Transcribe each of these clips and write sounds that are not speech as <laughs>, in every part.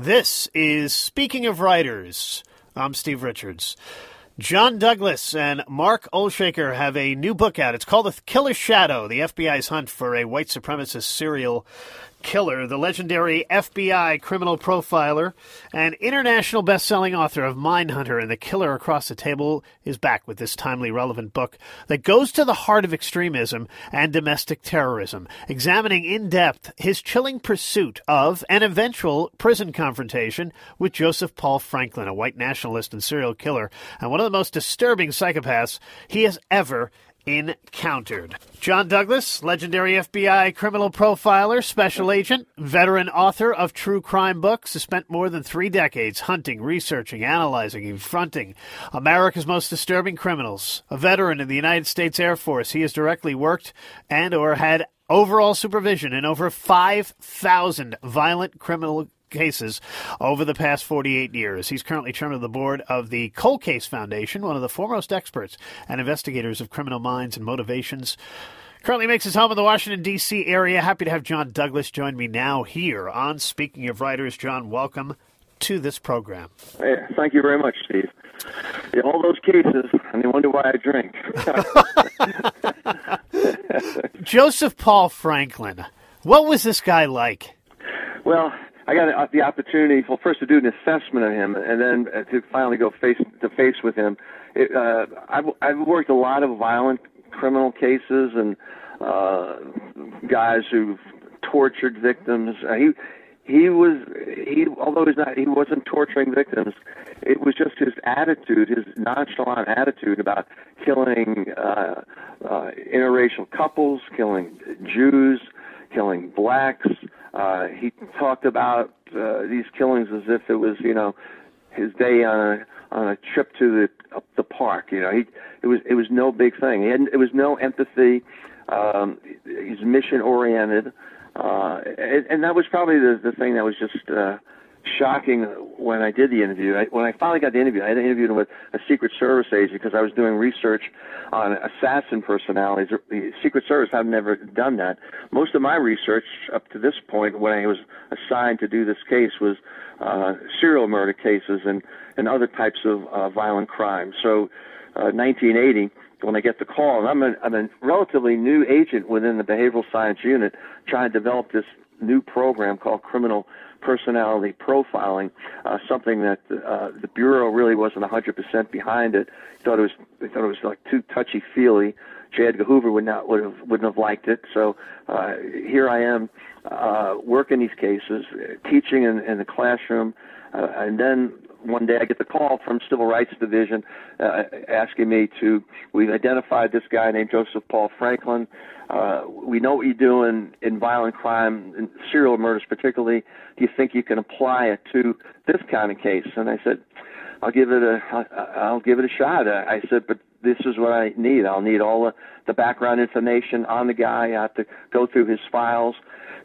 This is Speaking of Writers. I'm Steve Richards. John Douglas and Mark Olshaker have a new book out. It's called The Killer's Shadow The FBI's Hunt for a White Supremacist Serial Killer, the legendary FBI criminal profiler and international best-selling author of Mindhunter and The Killer Across the Table is back with this timely relevant book that goes to the heart of extremism and domestic terrorism, examining in depth his chilling pursuit of an eventual prison confrontation with Joseph Paul Franklin, a white nationalist and serial killer, and one of the most disturbing psychopaths he has ever encountered. John Douglas, legendary FBI criminal profiler, special agent, veteran author of true crime books, has spent more than three decades hunting, researching, analyzing, confronting America's most disturbing criminals. A veteran in the United States Air Force, he has directly worked and or had overall supervision in over 5,000 violent criminal cases over the past 48 years. He's currently chairman of the board of the Cold Case Foundation, one of the foremost experts and investigators of criminal minds and motivations. Currently makes his home in the Washington, D.C. area. Happy to have John Douglas join me now here on Speaking of Writers. John, welcome to this program. Hey, thank you very much, Steve. In all those cases, and you wonder why I drink. <laughs> <laughs> Joseph Paul Franklin. What was this guy like? Well, I got the opportunity, well, first to do an assessment of him, and then uh, to finally go face to face with him. It, uh, I've, I've worked a lot of violent criminal cases and uh, guys who've tortured victims. Uh, he he was he although he's not he wasn't torturing victims. It was just his attitude, his nonchalant attitude about killing uh, uh, interracial couples, killing Jews, killing blacks. Uh, he talked about uh, these killings as if it was, you know, his day on a on a trip to the up the park. You know, he it was it was no big thing. He had it was no empathy. Um, he's mission oriented, uh, and, and that was probably the the thing that was just uh, shocking when I did the interview. I, when I finally got the interview, I had interviewed with a Secret Service agent because I was doing research on assassin personalities. The Secret Service had never done that. Most of my research up to this point, when I was assigned to do this case, was uh, serial murder cases and and other types of uh, violent crime. So, uh, 1980 when I get the call, and I'm a, I'm a relatively new agent within the behavioral science unit trying to develop this new program called criminal personality profiling, uh, something that uh, the bureau really wasn't 100% behind it. Thought it was they thought it was like too touchy feely. J. Edgar Hoover would not would have wouldn't have liked it. So uh, here I am uh, working these cases, teaching in, in the classroom, uh, and then one day I get the call from Civil Rights Division uh, asking me to. We've identified this guy named Joseph Paul Franklin. Uh, we know what you do in, in violent crime, in serial murders particularly. Do you think you can apply it to this kind of case? And I said, I'll give it a, I'll give it a shot. I said, but this is what I need. I'll need all the, the background information on the guy. I have to go through his files,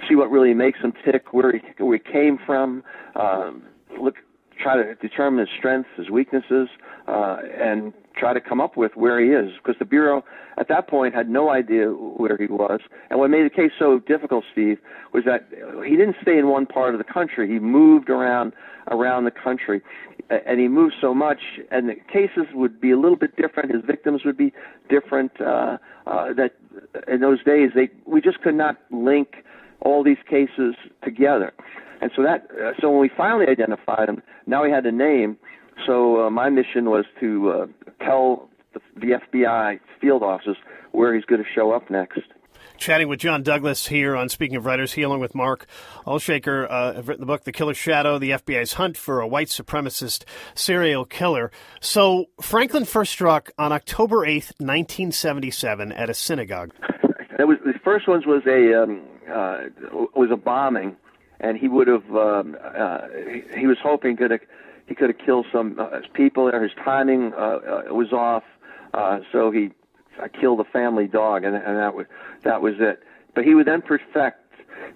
see what really makes him tick, where he, where he came from, um, look, try to determine his strengths, his weaknesses, uh, and try to come up with where he is. Because the Bureau at that point had no idea where he was. And what made the case so difficult, Steve, was that he didn't stay in one part of the country. He moved around around the country. And he moved so much, and the cases would be a little bit different. His victims would be different. Uh, uh, that in those days, they we just could not link all these cases together. And so that, uh, so when we finally identified him, now we had a name. So uh, my mission was to uh, tell the, the FBI field officers where he's going to show up next chatting with John Douglas here on Speaking of Writers, he along with Mark Olshaker uh, have written the book The Killer's Shadow, the FBI's Hunt for a White Supremacist Serial Killer. So Franklin first struck on October 8th, 1977 at a synagogue. That was, the first one was a, um, uh, was a bombing and he would have um, uh, he was hoping could he could have killed some uh, people there. His timing uh, uh, was off, uh, so he uh, killed a family dog, and, and that was that was it. But he would then perfect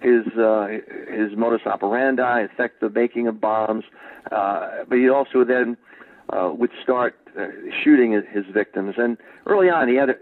his uh, his modus operandi, affect the making of bombs. Uh, but he also then uh, would start uh, shooting his victims. And early on, he had a,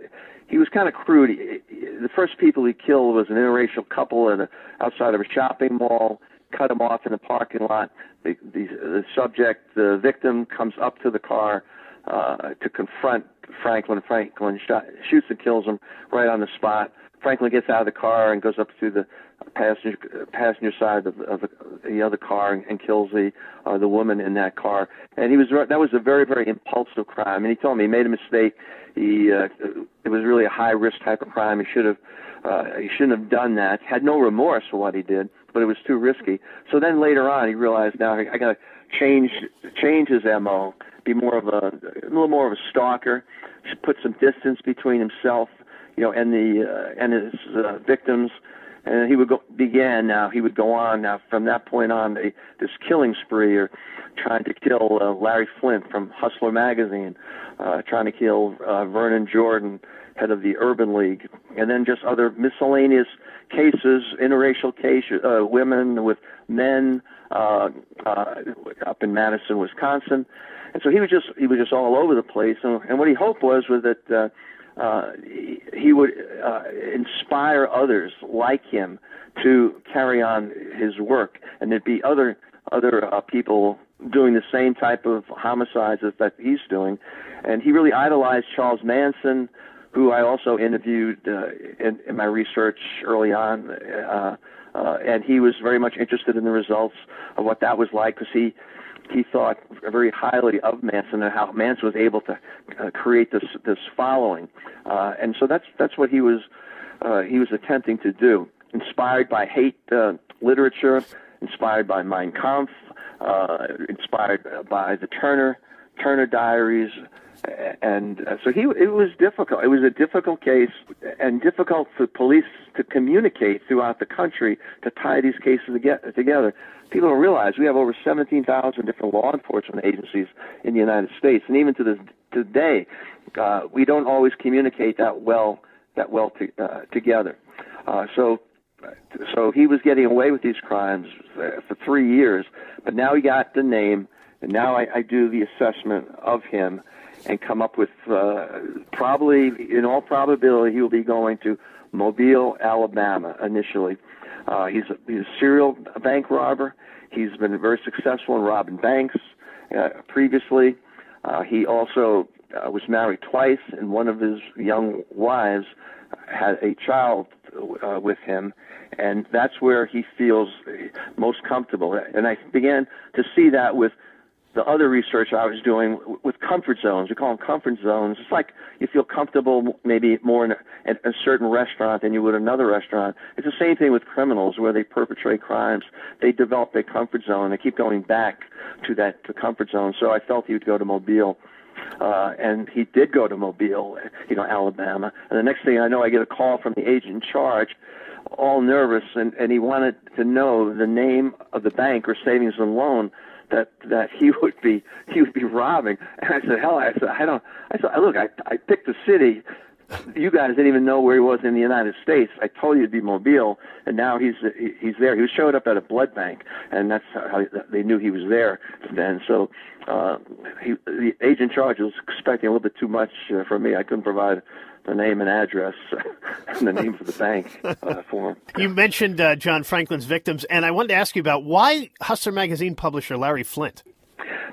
he was kind of crude. He, the first people he killed was an interracial couple at a, outside of a shopping mall. cut him off in the parking lot. The, the, the subject, the victim, comes up to the car uh, to confront Franklin. Franklin shot, shoots and kills him right on the spot. Franklin gets out of the car and goes up to the passenger passenger side of, of the, the other car and, and kills the uh, the woman in that car. And he was that was a very very impulsive crime. And he told me he made a mistake. He uh, it was really a high risk type of crime. He should have uh, he shouldn't have done that. Had no remorse for what he did, but it was too risky. So then later on, he realized now I, I got to change change his mo, be more of a a little more of a stalker, put some distance between himself, you know, and the uh, and his uh, victims. And he would go, began now. He would go on now from that point on a, this killing spree, or trying to kill uh, Larry Flynt from Hustler magazine, uh, trying to kill uh, Vernon Jordan, head of the Urban League, and then just other miscellaneous cases, interracial cases, uh, women with men uh, uh, up in Madison, Wisconsin, and so he was just he was just all over the place. And, and what he hoped was was that uh, uh, he, would uh, inspire others like him to carry on his work, and there'd be other other uh, people doing the same type of homicides that he's doing. And he really idolized Charles Manson, who I also interviewed uh, in, in my research early on. Uh, uh, and he was very much interested in the results of what that was like because he he thought very highly of Manson and how Manson was able to uh, create this this following, uh, and so that's that's what he was uh, he was attempting to do. Inspired by hate uh, literature, inspired by Mein Kampf, uh, inspired by the Turner Turner Diaries, and uh, so he it was difficult. It was a difficult case and difficult for police to communicate throughout the country to tie these cases together. People don't realize we have over 17,000 different law enforcement agencies in the United States, and even to this today, uh, we don't always communicate that well that well to, uh, together. Uh, so so he was getting away with these crimes uh, for three years, but now he got the name, and now I, I do the assessment of him and come up with uh, probably, in all probability, he will be going to Mobile, Alabama initially. Uh, he's, a, he's a serial bank robber. He's been very successful in robbing banks uh, previously. Uh, he also uh, was married twice, and one of his young wives had a child uh, with him, and that's where he feels most comfortable. And I began to see that with the other research I was doing with comfort zones. We call them comfort zones. It's like you feel comfortable maybe more in a, a certain restaurant than you would another restaurant. It's the same thing with criminals where they perpetrate crimes. They develop their comfort zone. They keep going back to that to comfort zone. So I felt he would go to Mobile. Uh, and he did go to Mobile, you know, Alabama. And the next thing I know, I get a call from the agent in charge, all nervous, and, and he wanted to know the name of the bank or savings and loan that that he would be he would be robbing. And I said, hell, I said, I don't. I said, look, I I picked the city. You guys didn't even know where he was in the United States. I told you it'd be Mobile, and now he's he's there. He was showed up at a blood bank, and that's how they knew he was there then. So uh, he, the agent charge was expecting a little bit too much uh, from me. I couldn't provide the name and address <laughs> and the name for the bank uh, for him. You mentioned uh, John Franklin's victims, and I wanted to ask you about why Hustler magazine publisher Larry Flynt.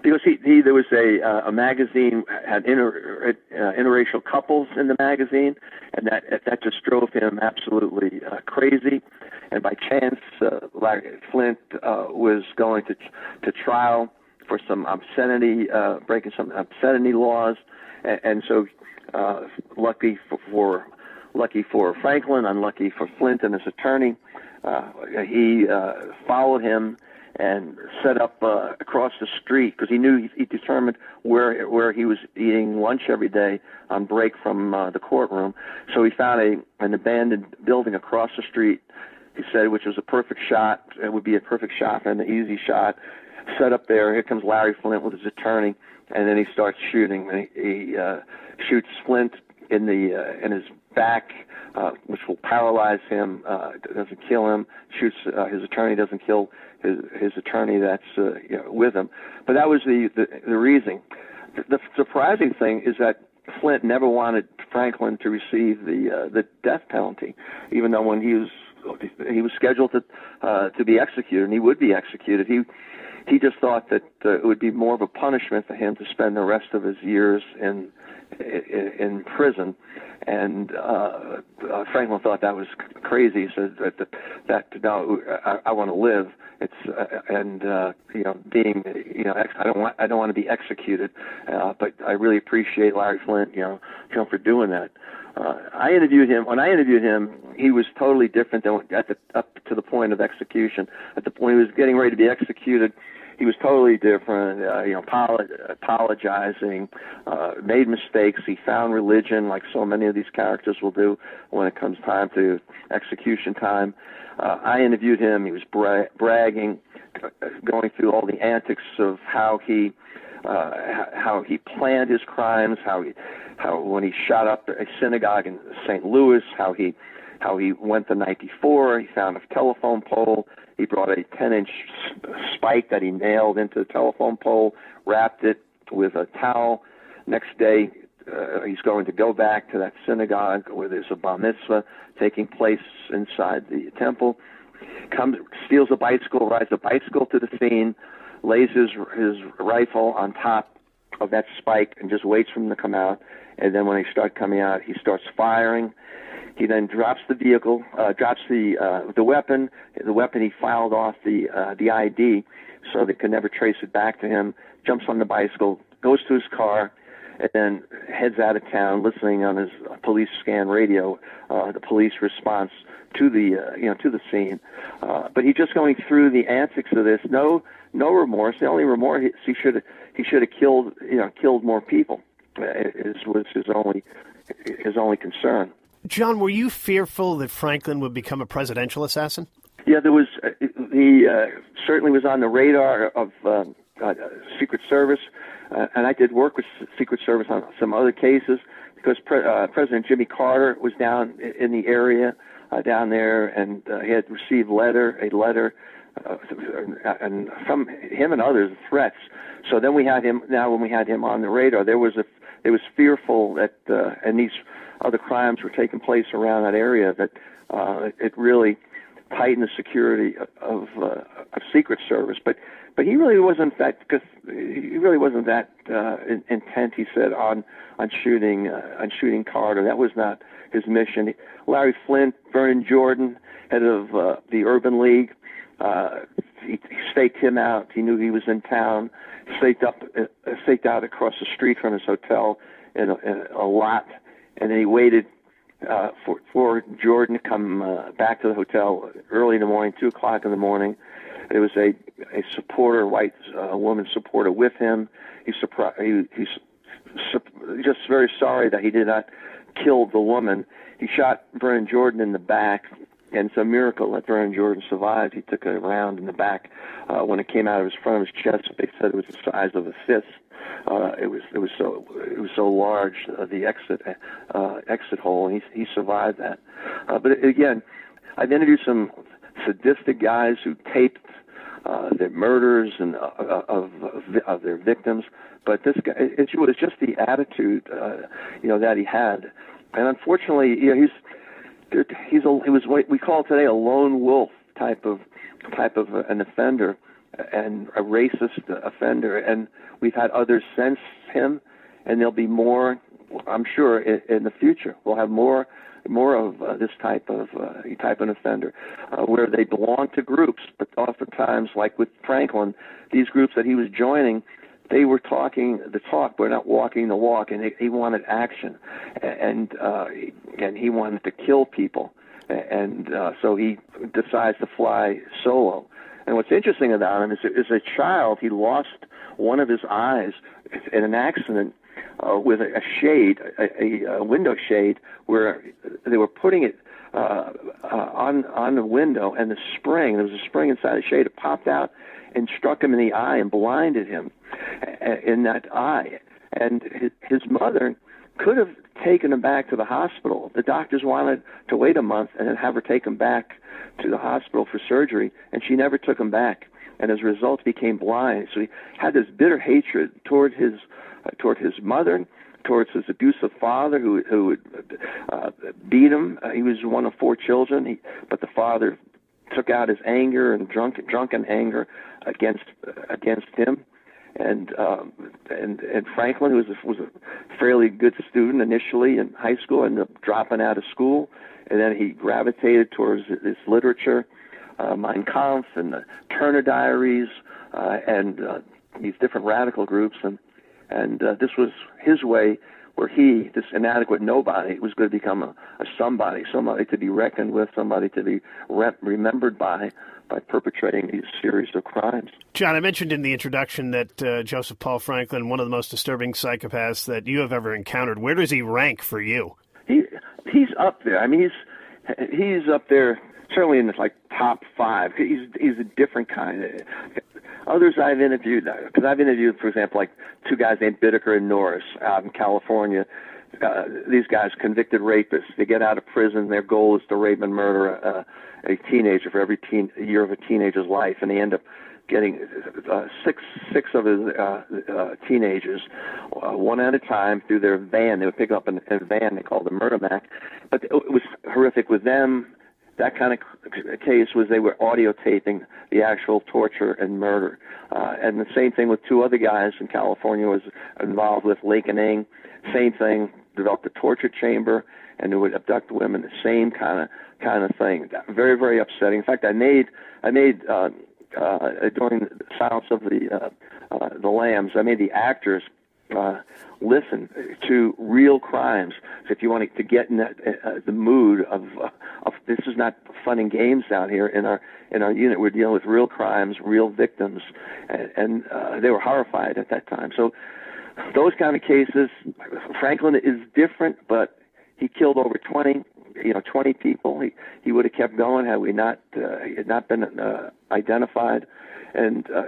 Because he, he there was a uh, a magazine had inter, uh, interracial couples in the magazine, and that that just drove him absolutely uh, crazy. And by chance, uh, Larry Flynt uh, was going to to trial for some obscenity, uh, breaking some obscenity laws, and, so uh, lucky for, for lucky for Franklin, unlucky for Flynt and his attorney. Uh, he uh, followed him and set up uh, across the street because he knew he, he determined where where he was eating lunch every day on break from uh, the courtroom. So he found a an abandoned building across the street. He said, which was a perfect shot. It would be a perfect shot and an easy shot. Set up there. Here comes Larry Flynt with his attorney, and then he starts shooting. He, he uh, shoots Flynt in the uh, in his back, uh, which will paralyze him. Uh, doesn't kill him. Shoots uh, his attorney. Doesn't kill his his attorney that's uh, you know, with him. But that was the the, the reason. The, the surprising thing is that Flynt never wanted Franklin to receive the uh, the death penalty, even though when he was he was scheduled to uh, to be executed, and he would be executed. He he just thought that uh, it would be more of a punishment for him to spend the rest of his years in in, in prison. And uh, uh, Franklin thought that was crazy. He said that that, that no, I, I want to live. It's uh, and uh, you know being you know ex- I don't want I don't want to be executed. Uh, but I really appreciate Larry Flynt, you know, you know for doing that. Uh, I interviewed him. When I interviewed him, he was totally different than at the up to the point of execution. At the point he was getting ready to be executed, he was totally different. Uh, you know, apologizing, uh, made mistakes. He found religion, like so many of these characters will do when it comes time to execution time. Uh, I interviewed him. He was bra- bragging, uh, going through all the antics of how he uh, how he planned his crimes, how he, how when he shot up a synagogue in St. Louis, how he, how he went the night before, he found a telephone pole, he brought a 10-inch spike that he nailed into the telephone pole, wrapped it with a towel. Next day, uh, he's going to go back to that synagogue where there's a bar mitzvah taking place inside the temple. Comes, steals a bicycle, rides a bicycle to the scene, lays his his rifle on top of that spike and just waits for him to come out. And then when they start coming out, he starts firing. He then drops the vehicle, uh, drops the uh, the weapon. The weapon he filed off the uh, the ID, so they could never trace it back to him. Jumps on the bicycle, goes to his car, and then heads out of town, listening on his police scan radio, uh, the police response to the uh, you know to the scene. Uh, but he's just going through the antics of this. No no remorse. The only remorse he should he should have killed you know killed more people. Is was his only his only concern. John, were you fearful that Franklin would become a presidential assassin? Yeah, there was. Uh, he uh, certainly was on the radar of uh, uh, Secret Service, uh, and I did work with Secret Service on some other cases because Pre- uh, President Jimmy Carter was down in the area uh, down there, and uh, he had received letter a letter uh, and from him and others threats. So then we had him. Now when we had him on the radar, there was a it was fearful that uh, and these other crimes were taking place around that area that uh, it really tightened the security of uh, of Secret Service. But but he really wasn't that because he really wasn't that uh, intent. He said on on shooting uh, on shooting Carter. That was not his mission. Larry Flynt, Vernon Jordan, head of uh, the Urban League. Uh, he, he staked him out. He knew he was in town. Staked up, uh, staked out across the street from his hotel in a, in a lot, and then he waited uh, for for Jordan to come uh, back to the hotel early in the morning, two o'clock in the morning. There was a a supporter, white uh, woman supporter, with him. He surprised. He, he's su- just very sorry that he did not kill the woman. He shot Vernon Jordan in the back, and it's a miracle that Vernon Jordan survived. He took a round in the back uh, when it came out of his front of his chest. They said it was the size of a fist. Uh, it was it was so it was so large uh, the exit uh, exit hole. And he he survived that. Uh, but again, I've interviewed some sadistic guys who taped uh, their murders and uh, of, of of their victims. But this guy, it, it was just the attitude, uh, you know, that he had, and unfortunately, you know, he's he's a he was what we call today a lone wolf type of type of an offender and a racist offender, and we've had others since him, and there'll be more. I'm sure in, in the future we'll have more more of uh, this type of uh, type of offender, uh, where they belong to groups, but oftentimes, like with Franklin, these groups that he was joining they were talking the talk, but not walking the walk, and he wanted action, and uh, and he wanted to kill people, and uh, so he decides to fly solo. And what's interesting about him is, as a child, he lost one of his eyes in an accident uh, with a, shade, a, a, window shade, where they were putting it uh, uh, on on the window, and the spring there was a spring inside the shade. It popped out and struck him in the eye and blinded him in that eye. And his mother could have taken him back to the hospital. The doctors wanted to wait a month and then have her take him back to the hospital for surgery, and she never took him back. And as a result, he became blind. So he had this bitter hatred toward his uh, toward his mother, towards his abusive father, who who would uh, beat him. Uh, he was one of four children, he, but the father took out his anger and drunk drunken anger against against him. And um, and and Franklin, who was a, was a fairly good student initially in high school, ended up dropping out of school, and then he gravitated towards this literature, uh, Mein Kampf and the Turner Diaries, uh, and uh, these different radical groups, and and uh, this was his way where he, this inadequate nobody, was going to become a, a somebody, somebody to be reckoned with, somebody to be re- remembered by, by perpetrating these series of crimes. John, I mentioned in the introduction that uh, Joseph Paul Franklin, one of the most disturbing psychopaths that you have ever encountered. Where does he rank for you? He he's up there. I mean, he's he's up there certainly in the like top five. He's he's a different kind. Others I've interviewed, because I've interviewed, for example, like two guys named Bittaker and Norris out in California. Uh, these guys, convicted rapists, they get out of prison. Their goal is to rape and murder a, a teenager for every teen, year of a teenager's life, and they end up getting uh, six six of his uh, uh, teenagers, uh, one at a time, through their van. They would pick up in a van they called the Murder Mac, but it was horrific with them that kind of case was they were audio taping the actual torture and murder. Uh, and the same thing with two other guys in California was involved with and Ng. Same thing, developed a torture chamber and they would abduct women. The same kind of kind of thing. Very very upsetting. In fact, I made I made uh, uh, during the Silence of the uh, uh, the Lambs, I made the actors uh, listen to real crimes. So if you want to get in that, uh, the mood of, uh, of this is not fun and games down here in our in our unit. We're dealing with real crimes, real victims, and, and uh, they were horrified at that time. So those kind of cases, Franklin is different, but he killed over 20 you know 20 people he he would have kept going had we not uh, he had not been uh, identified and uh,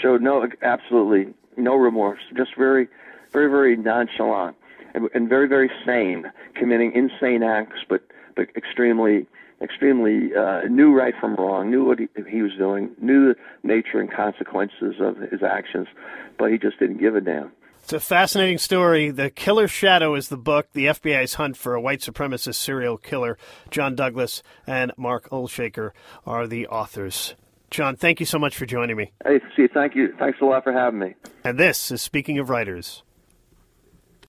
showed no absolutely no remorse, just very, very, very nonchalant and, and very, very sane, committing insane acts, but but extremely, extremely uh, knew right from wrong, knew what he, he was doing, knew the nature and consequences of his actions, but he just didn't give a damn. It's a fascinating story. The Killer's Shadow is the book, the FBI's hunt for a white supremacist serial killer. John Douglas and Mark Olshaker are the authors. John, thank you so much for joining me. Hey, see, thank you. Thanks a lot for having me. And this is Speaking of Writers.